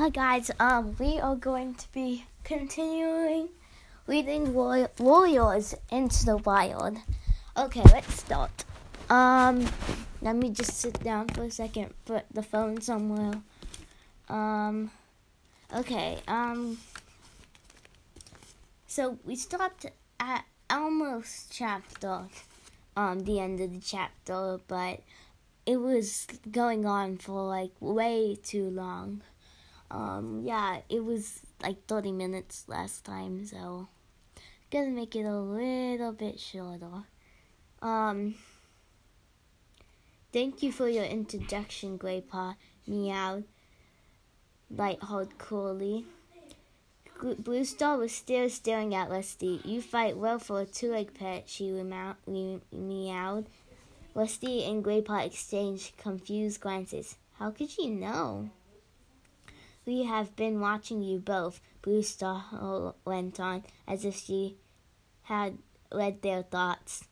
Hi guys, um, we are going to be continuing leading warriors into the wild. Okay, let's start. Um, let me just sit down for a second, put the phone somewhere. Um, okay, um, so we stopped at almost chapter, um, the end of the chapter, but it was going on for like way too long. Um, yeah, it was like 30 minutes last time, so gonna make it a little bit shorter. Um, thank you for your introduction, Graypaw. Meow. Lightheart coolly. Blue Star was still staring at Rusty. You fight well for a two-leg pet, she meowed. Rusty and Graypaw exchanged confused glances. How could she know? We have been watching you both, Blue Star went on, as if she had read their thoughts.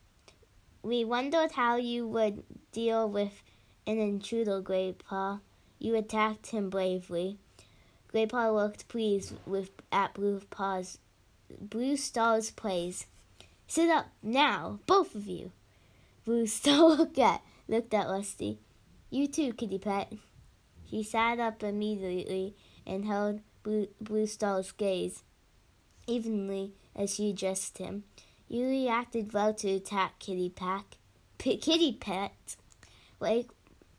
We wondered how you would deal with an intruder, Graypaw. You attacked him bravely. Graypaw looked pleased with at Blue Paws, Blue Star's praise. Sit up now, both of you. Blue Star looked at looked at Rusty. You too, kitty pet. She sat up immediately and held Blue, Blue Star's gaze evenly as she addressed him. You reacted well to attack, Kitty Pack. P- kitty Pet. Like,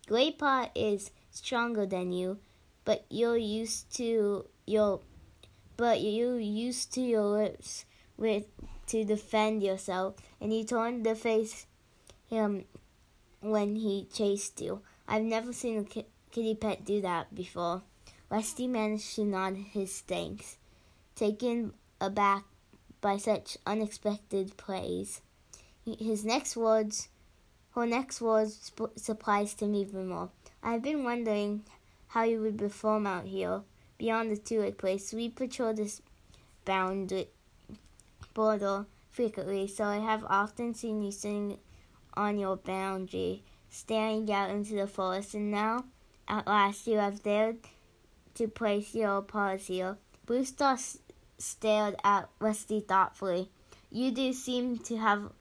Graypaw is stronger than you, but you're used to your, but you used to your lips with to defend yourself, and you turned to face him when he chased you. I've never seen a ki- kitty pet do that before. Rusty managed to nod his thanks, taken aback by such unexpected praise. His next words, her next words surprised him even more. I have been wondering how you would perform out here, beyond the two-leg place. We patrol this boundary border frequently, so I have often seen you sitting on your boundary, staring out into the forest, and now, at last, you have dared to place your paws here. Blue Star stared at Rusty thoughtfully. You do seem to have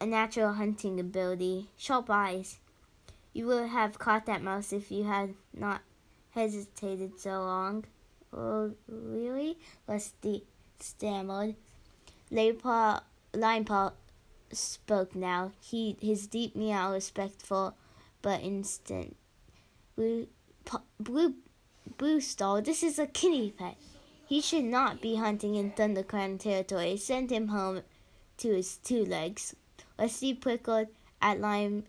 a natural hunting ability, sharp eyes. You would have caught that mouse if you had not hesitated so long. Oh, really? Rusty stammered. Linepaw, Linepaw spoke now. He, his deep meow, respectful but instant. Blue, Blue Blue Star, this is a kitty pet. He should not be hunting in ThunderClan territory. Send him home to his two legs. Leslie prickled at Lime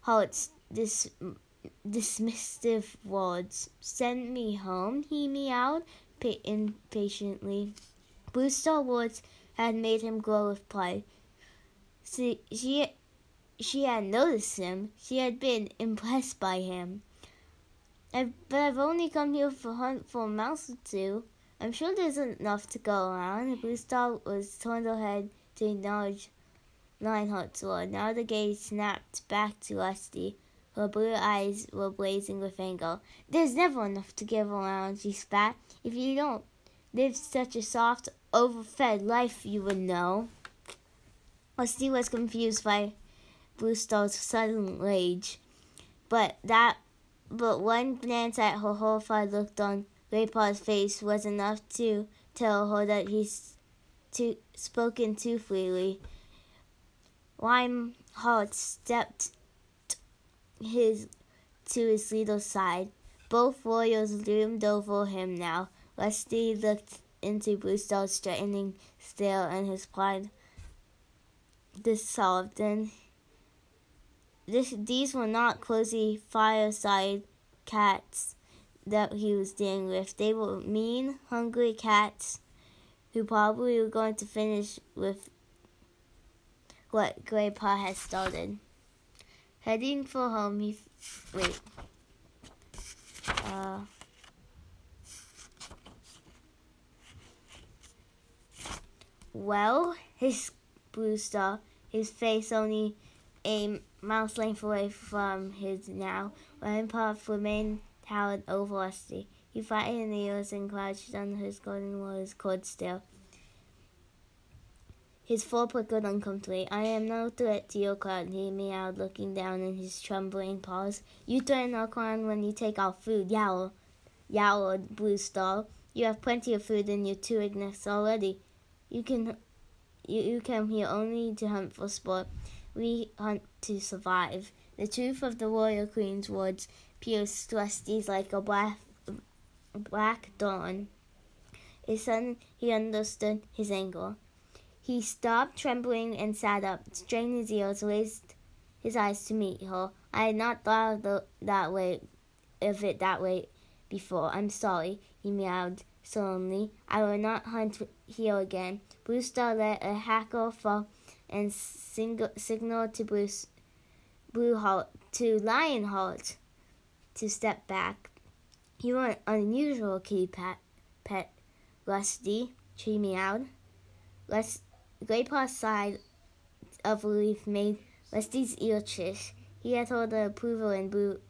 Heart's dis- dismissive words. Send me home, he meowed impatiently. Blue Star words had made him glow with pride. See, she, she had noticed him. She had been impressed by him. I've, but I've only come here for hunt for a mouse or two. I'm sure there's enough to go around. Blue star was turned ahead to acknowledge Lionheart's word. Now the gaze snapped back to Rusty. Her blue eyes were blazing with anger. There's never enough to give around, she spat. If you don't live such a soft, overfed life, you would know. Rusty was confused by Blue Star's sudden rage, but that but one glance at her looked on Graypaw's face was enough to tell her that he's too, spoken too freely. Lionheart stepped his to his little side. Both warriors loomed over him now. Rusty looked into Blue Star's threatening stare, and his pride dissolved. Then this, these were not cozy fireside cats that he was dealing with. They were mean, hungry cats who probably were going to finish with what Graypaw had started. Heading for home, he f- wait. Uh, well, his blue star, his face only a mouse length away from his now. Grandpa remained towered over Rusty. He flattened the ears and crouched under his golden warrior's cold still. His four prickled uncomfortably. I am no threat to your clan, he meowed, looking down in his trembling paws. You threaten our clan when you take our food, yowl, yowled Blue Star. You have plenty of food in your two nests already. You can, you, you come here only to hunt for sport. We hunt to survive. The truth of the Warrior Queen's words pierced Rusty's like a black, black dawn. His son, he understood his anger. He stopped trembling and sat up, strained his ears, raised his eyes to meet her. I had not thought of the, that way, of it that way before. I'm sorry, he meowed sullenly. I will not hunt here again. Blue Star let a hackle fall and sing- signaled to Bruce, Blue Heart to Lionheart to step back. You are an unusual kitty pet, pet Rusty, she meowed. Let's Graypaw's side of leaf made Rusty's ear twitch. He had heard the approval in Blue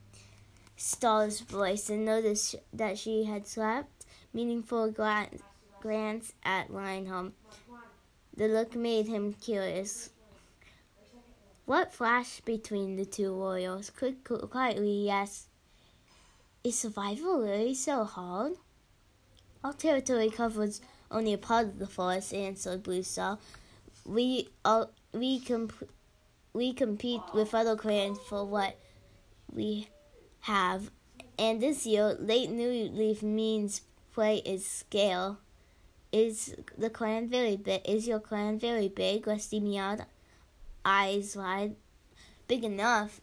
Star's voice and noticed that she had slapped meaningful glance, glance at Lionheart. The look made him curious. What flashed between the two warriors? Quick, quietly, yes. Is survival really so hard? Our territory covers only a part of the forest, answered Blue Star. We all, we comp- we compete with other clans for what we have, and this year, late new leaf means play is scale. Is the clan very big? Is your clan very big? Rusty meowed, eyes wide. Big enough,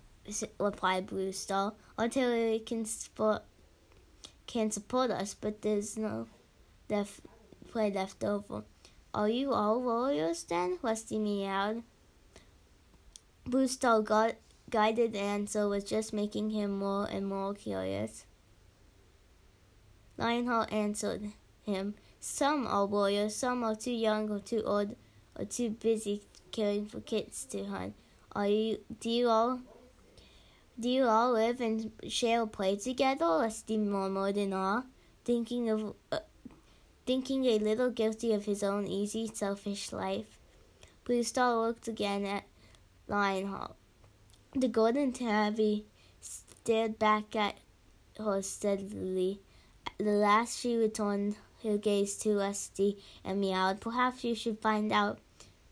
replied Blue Star. Until can support can support us, but there's no left play left over. Are you all warriors then? Rusty meowed. Blue Star got, guided answer was just making him more and more curious. Lionheart answered him. Some are warriors, some are too young or too old or too busy caring for kids to hunt. Are you? Do you all? Do you all live and share a play together? Rusty murmured in awe, thinking of uh, thinking a little guilty of his own easy, selfish life. Blue Star looked again at Lionheart. The golden tabby stared back at her steadily. At the last she returned her gaze to Rusty and meowed. Perhaps you should find out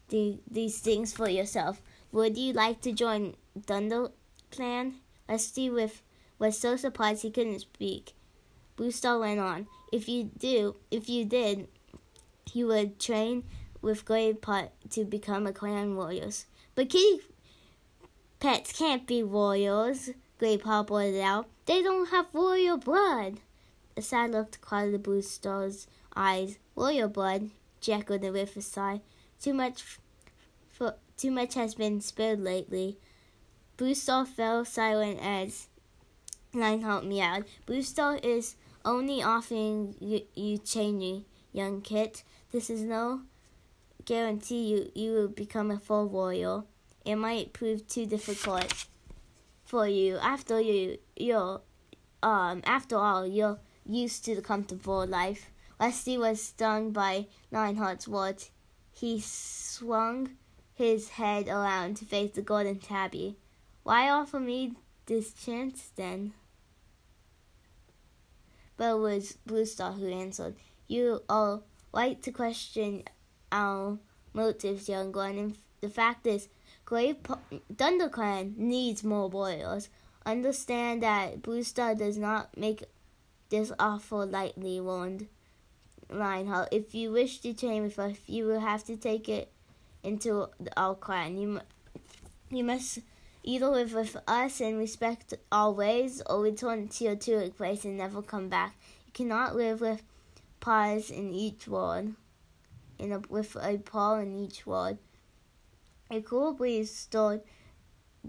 the, these things for yourself. Would you like to join Thunder Clan? Rusty with, was so surprised he couldn't speak. Blue Star went on. If you do, if you did, you would train with Graypaw to become a clan warriors. But kitty pets can't be warriors, Graypaw blurted out. They don't have warrior blood. A sad look clouded Blue Star's eyes. Warrior blood, Jack with a sigh. Too much, for, too much has been spilled lately. Blue Star fell silent as Lionheart meowed. Blue Star is only offering you, you changing, young kit. This is no guarantee you, you will become a full warrior. It might prove too difficult for you. After you, you're, um, after all, you're used to the comfortable life. Leslie was stung by Lionheart's words. He swung his head around to face the golden tabby. Why offer me this chance then? but it was Blue Star who answered. You all like to question our motives, young one, and the fact is, Grey Thunder Clan needs more warriors. Understand that Blue Star does not make this awful lightly, warned Lionheart. If you wish to train with us, you will have to take it into our clan. You, you must Either live with us and respect our ways, or return to your Turic place and never come back. You cannot live with paws in each ward, in a, with a paw in each ward. A cool breeze stirred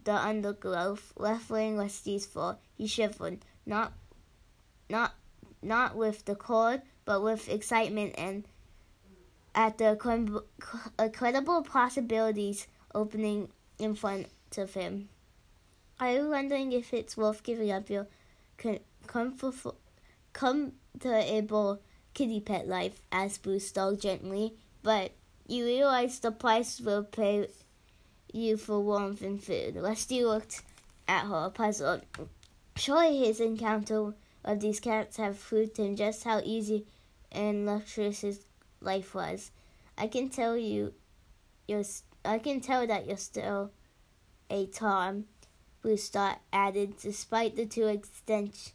the undergrowth, ruffling Rusty's fur. He shivered, not, not, not with the cold, but with excitement and at the incredible possibilities opening in front of him. Are you wondering if it's worth giving up your comfortable, kitty pet life, asked Bruce Dog gently, but you realize the price will pay you for warmth and food. Rusty looked at her, puzzled. Surely his encounter of these cats have proved him just how easy and luxurious his life was. I can tell you, you're. I can tell that you're still a Tom. Blue Star added, despite the two extent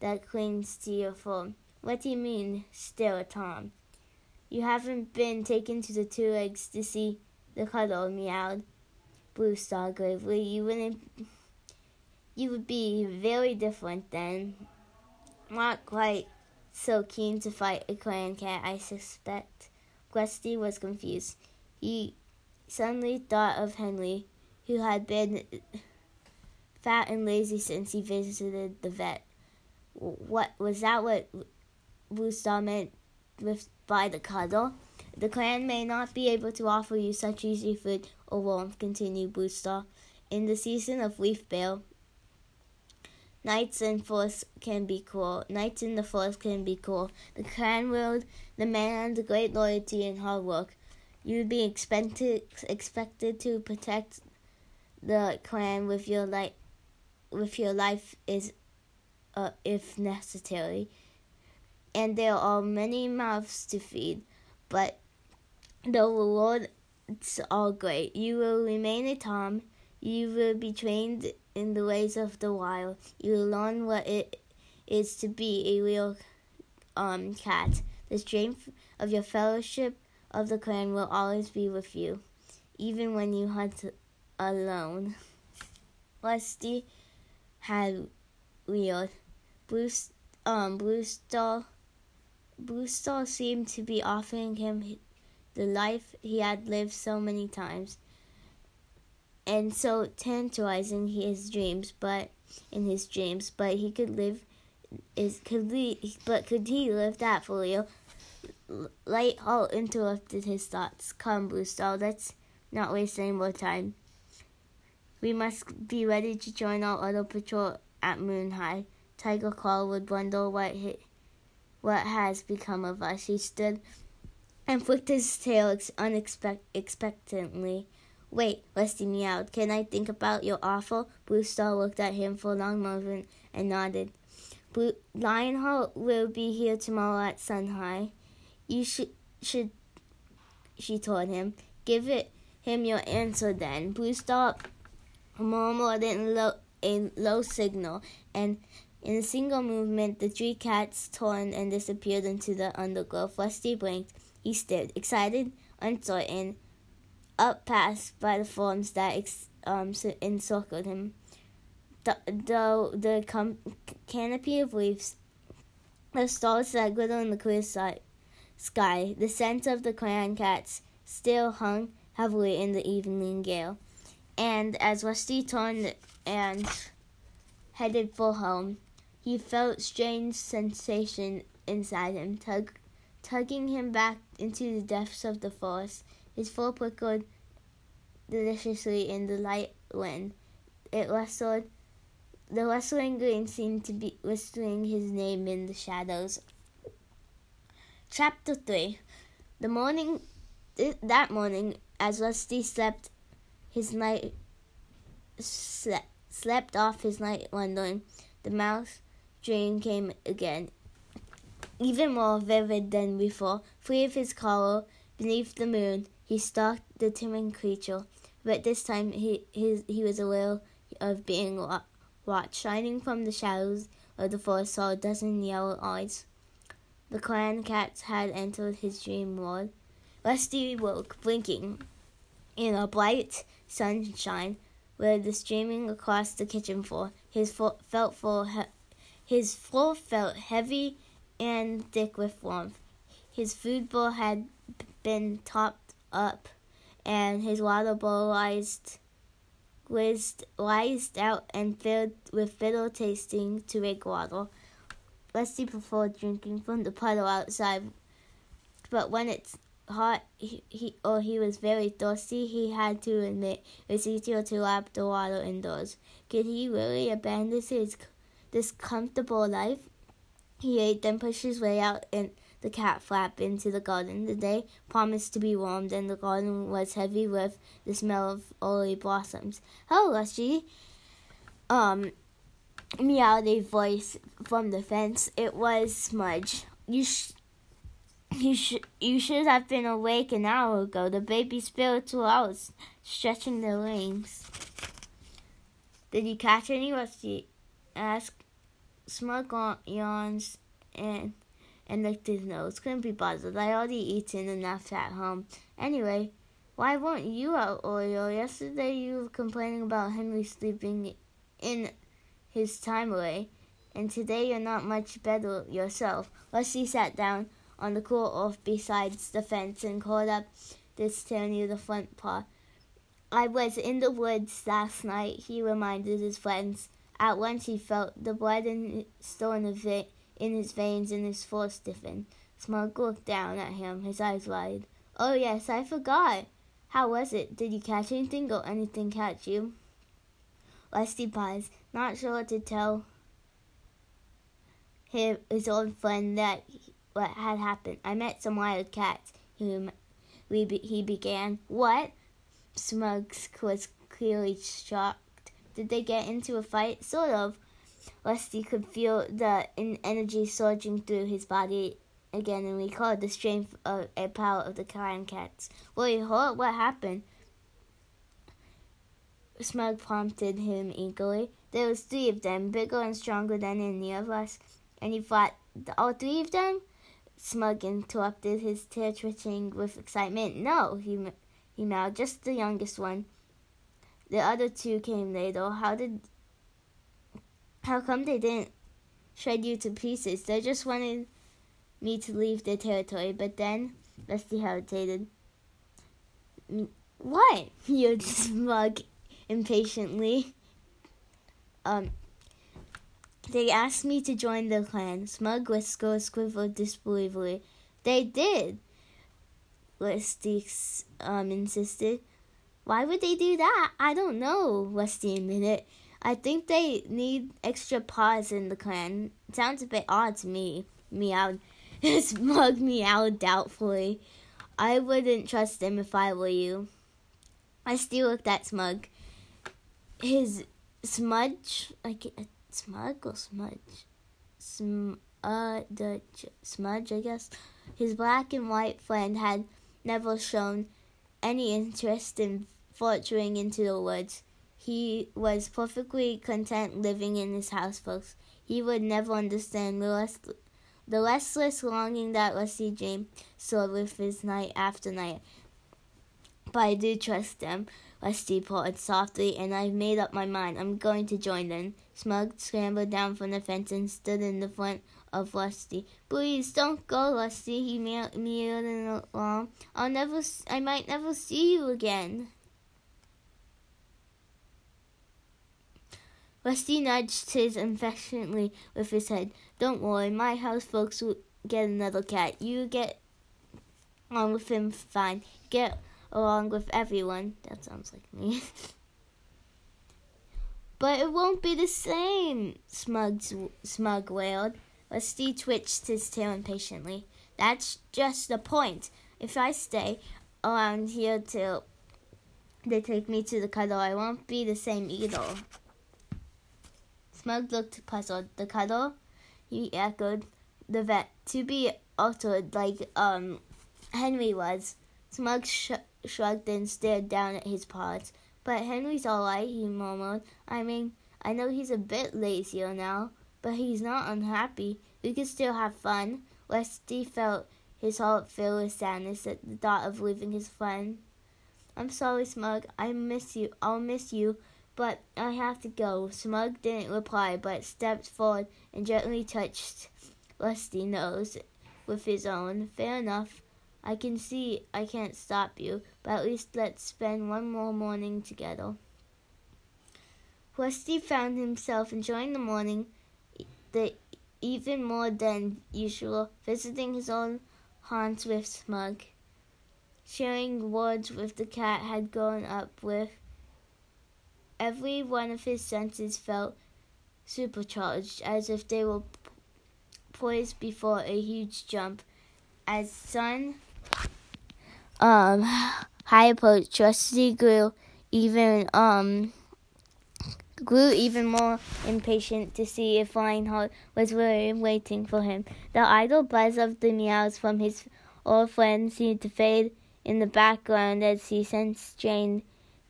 that clings to your form. What do you mean, still a Tom? You haven't been taken to the two legs to see the cuddle, meowed Blue Star gravely. You wouldn't. You would be very different then. Not quite so keen to fight a clan cat, I suspect. Questy was confused. He suddenly thought of Henry, who had been fat and lazy since he visited the vet. What was that? What Star meant with by the cuddle? The clan may not be able to offer you such easy food oh, or warmth, continued Star. In the season of leaf bare, Nights in forest can be cool. Nights in the forest can be cool. The clan world demands great loyalty and hard work. You'd be expected expected to protect the clan with your life, with your life is, uh, if necessary. And there are many mouths to feed, but the rewards are great. You will remain a Tom. You will be trained in the ways of the wild. You will learn what it is to be a real um, cat. The strength of your fellowship of the clan will always be with you, even when you hunt alone. Rusty had reeled. Blue, um, Blue Star, Blue seemed to be offering him the life he had lived so many times and so tantalizing his dreams, but in his dreams, but he could live is could he, but could he live that real? Light Halt interrupted his thoughts. Come, Blue Star, let's not waste any more time. We must be ready to join our other patrol at Moon High. Tiger Claw would wonder what he, what has become of us. He stood and flicked his tail unexpectedly. Wait, Rusty meowed. Can I think about your offer? Blue Star looked at him for a long moment and nodded. Blue Lionheart will be here tomorrow at Sunhigh. You should should she told him. Give it him your answer then. Blue Star murmured in low, a low signal, and in a single movement, the three cats turned and disappeared into the undergrowth. Rusty blinked. He stared, excited, uncertain, up past by the forms that ex- um, encircled him. The, the, the com- canopy of leaves, the stars that glitter in the clear sky, the scent of the clan cats still hung heavily in the evening gale. And as Rusty turned and headed for home, he felt strange sensation inside him, tug- tugging him back into the depths of the forest. His fur prickled deliciously in the light wind. It rustled. The rustling green seemed to be whistling his name in the shadows. Chapter 3 The morning, that morning, as Rusty slept his night, slept, slept off his night wondering, the mouse dream came again, even more vivid than before. Free of his collar, beneath the moon, he stalked the timid creature, but this time he his, he was aware of being watched. Shining from the shadows of the forest saw a dozen yellow eyes. The clan cats had entered his dream world. Rusty woke, blinking, in a bright sunshine where the streaming across the kitchen floor. His felt full, his floor felt heavy and thick with warmth. His food bowl had been topped up, and his water bowl whizzed, whizzed, whizzed out and filled with bitter tasting to make water. Rusty preferred drinking from the puddle outside, but when it's hot he, he or he was very thirsty, he had to admit it's easier to lap the water indoors. Could he really abandon his this comfortable life. He ate, then pushed his way out in the cat flap into the garden. The day promised to be warm, and the garden was heavy with the smell of early blossoms. Hello, Lusty. Um, meowed a voice from the fence. It was Smudge. You sh- you should you should have been awake an hour ago. The baby spiritual owls stretching their wings. Did you catch any rusty? asked Smug yawns and and licked his nose. Couldn't be bothered. I already eaten enough at home. Anyway, why weren't you out earlier? Yesterday you were complaining about Henry sleeping in his time away, and today you're not much better yourself. Rusty sat down on the cool earth beside the fence and caught up this tail near the front paw. I was in the woods last night, he reminded his friends. At once he felt the blood in, still of ve- in his veins and his force stiffen. Smug looked down at him, his eyes wide. Oh, yes, I forgot. How was it? Did you catch anything or anything catch you? Rusty paused, not sure what to tell his old friend that what had happened. I met some wild cats. Be, he began. What? Smugs was clearly shocked. Did they get into a fight? Sort of. Rusty could feel the energy surging through his body again and recalled the strength of a power of the clan cats. Hurt? What happened? Smug prompted him eagerly. There was three of them, bigger and stronger than any of us. And he fought all three of them? Smug interrupted, his tail twitching with excitement. No, he, he mouthed, just the youngest one. The other two came later. How did. How come they didn't shred you to pieces? They just wanted me to leave their territory, but then. Rusty hesitated. What? You smug impatiently. Um, they asked me to join the clan. Smug Whisker squivered disbelievingly. They did, Rusty um, insisted. Why would they do that? I don't know, Rusty admitted. I think they need extra paws in the clan. Sounds a bit odd to me. Meowed. Smug meow doubtfully. I wouldn't trust him if I were you. I still looked at Smug. His smudge, like a smug or smudge? Sm uh the smudge, I guess. His black and white friend had never shown any interest in venturing into the woods. He was perfectly content living in his house, folks. He would never understand the, rest- the restless longing that Rusty James saw with his night after night. But I do trust them. Rusty purred softly, and I've made up my mind. I'm going to join them. Smug scrambled down from the fence and stood in the front of Rusty. Please don't go, Rusty. He meowed in alarm. I'll never. I might never see you again. Rusty nudged his affectionately with his head. Don't worry, my house folks will get another cat. You get on with him fine. Get along with everyone. That sounds like me. but it won't be the same, Smug, Smug wailed. Rusty twitched his tail impatiently. That's just the point. If I stay around here till they take me to the cuddle, I won't be the same either. Smug looked puzzled. The cuddle? He echoed. The vet. To be altered like um Henry was. Smug sh- shrugged and stared down at his paws. But Henry's all right, he murmured. I mean, I know he's a bit lazier now, but he's not unhappy. We can still have fun. Rusty felt his heart fill with sadness at the thought of leaving his friend. I'm sorry, Smug. I miss you. I'll miss you, but I have to go. Smug didn't reply, but stepped forward and gently touched Rusty's nose with his own. Fair enough. I can see I can't stop you, but at least let's spend one more morning together. Rusty found himself enjoying the morning the even more than usual, visiting his own haunts with Smug, sharing words with the cat had grown up with. Every one of his senses felt supercharged, as if they were poised before a huge jump. As Sun um high approached, Rusty grew even um grew even more impatient to see if Lionheart was really waiting for him. The idle buzz of the meows from his old friend seemed to fade in the background as he sensed strained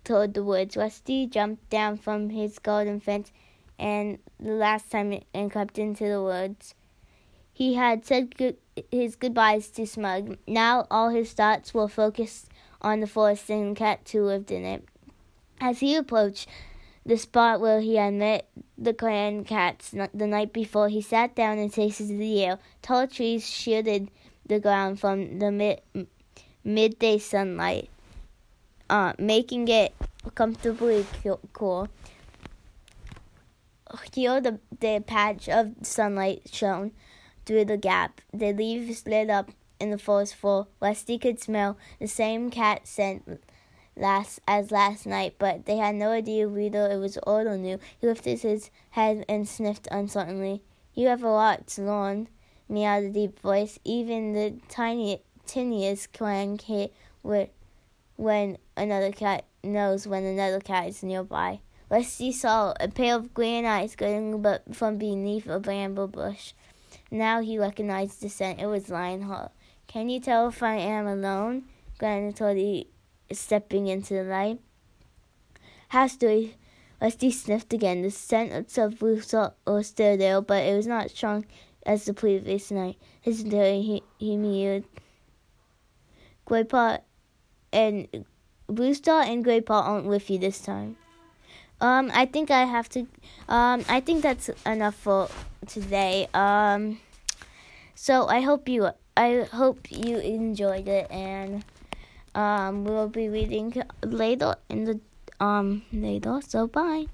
toward the woods. Rusty jumped down from his garden fence and the last time and crept into the woods. He had said good, his goodbyes to Smug. Now all his thoughts were focused on the forest and the cats who lived in it. As he approached the spot where he had met the clan cats the night before, he sat down and tasted the air. Tall trees shielded the ground from the mid, midday sunlight, uh, making it comfortably cool. Here, the, the patch of sunlight shone through the gap. The leaves lit up in the forest floor. Rusty could smell the same cat scent last as last night, but they had no idea whether it was old or new. He lifted his head and sniffed uncertainly. You have a lot to learn, meowed a deep voice. Even the tiny, tiniest clang hit when another cat knows when another cat is nearby. Rusty saw a pair of green eyes glowing from beneath a bramble bush. Now he recognized the scent. It was Lionheart. Can you tell if I am alone? Glenn told stepping into the light. Hastily, Rusty sniffed again. The scent of salt was still there, but it was not strong as the previous night. Hesitantly, he, he mewed. Graypaw and Blue Star and Graypaw aren't with you this time. Um, I think I have to. Um, I think that's enough for today. Um, so I hope you. I hope you enjoyed it, and um, we'll be reading later in the um later. So bye.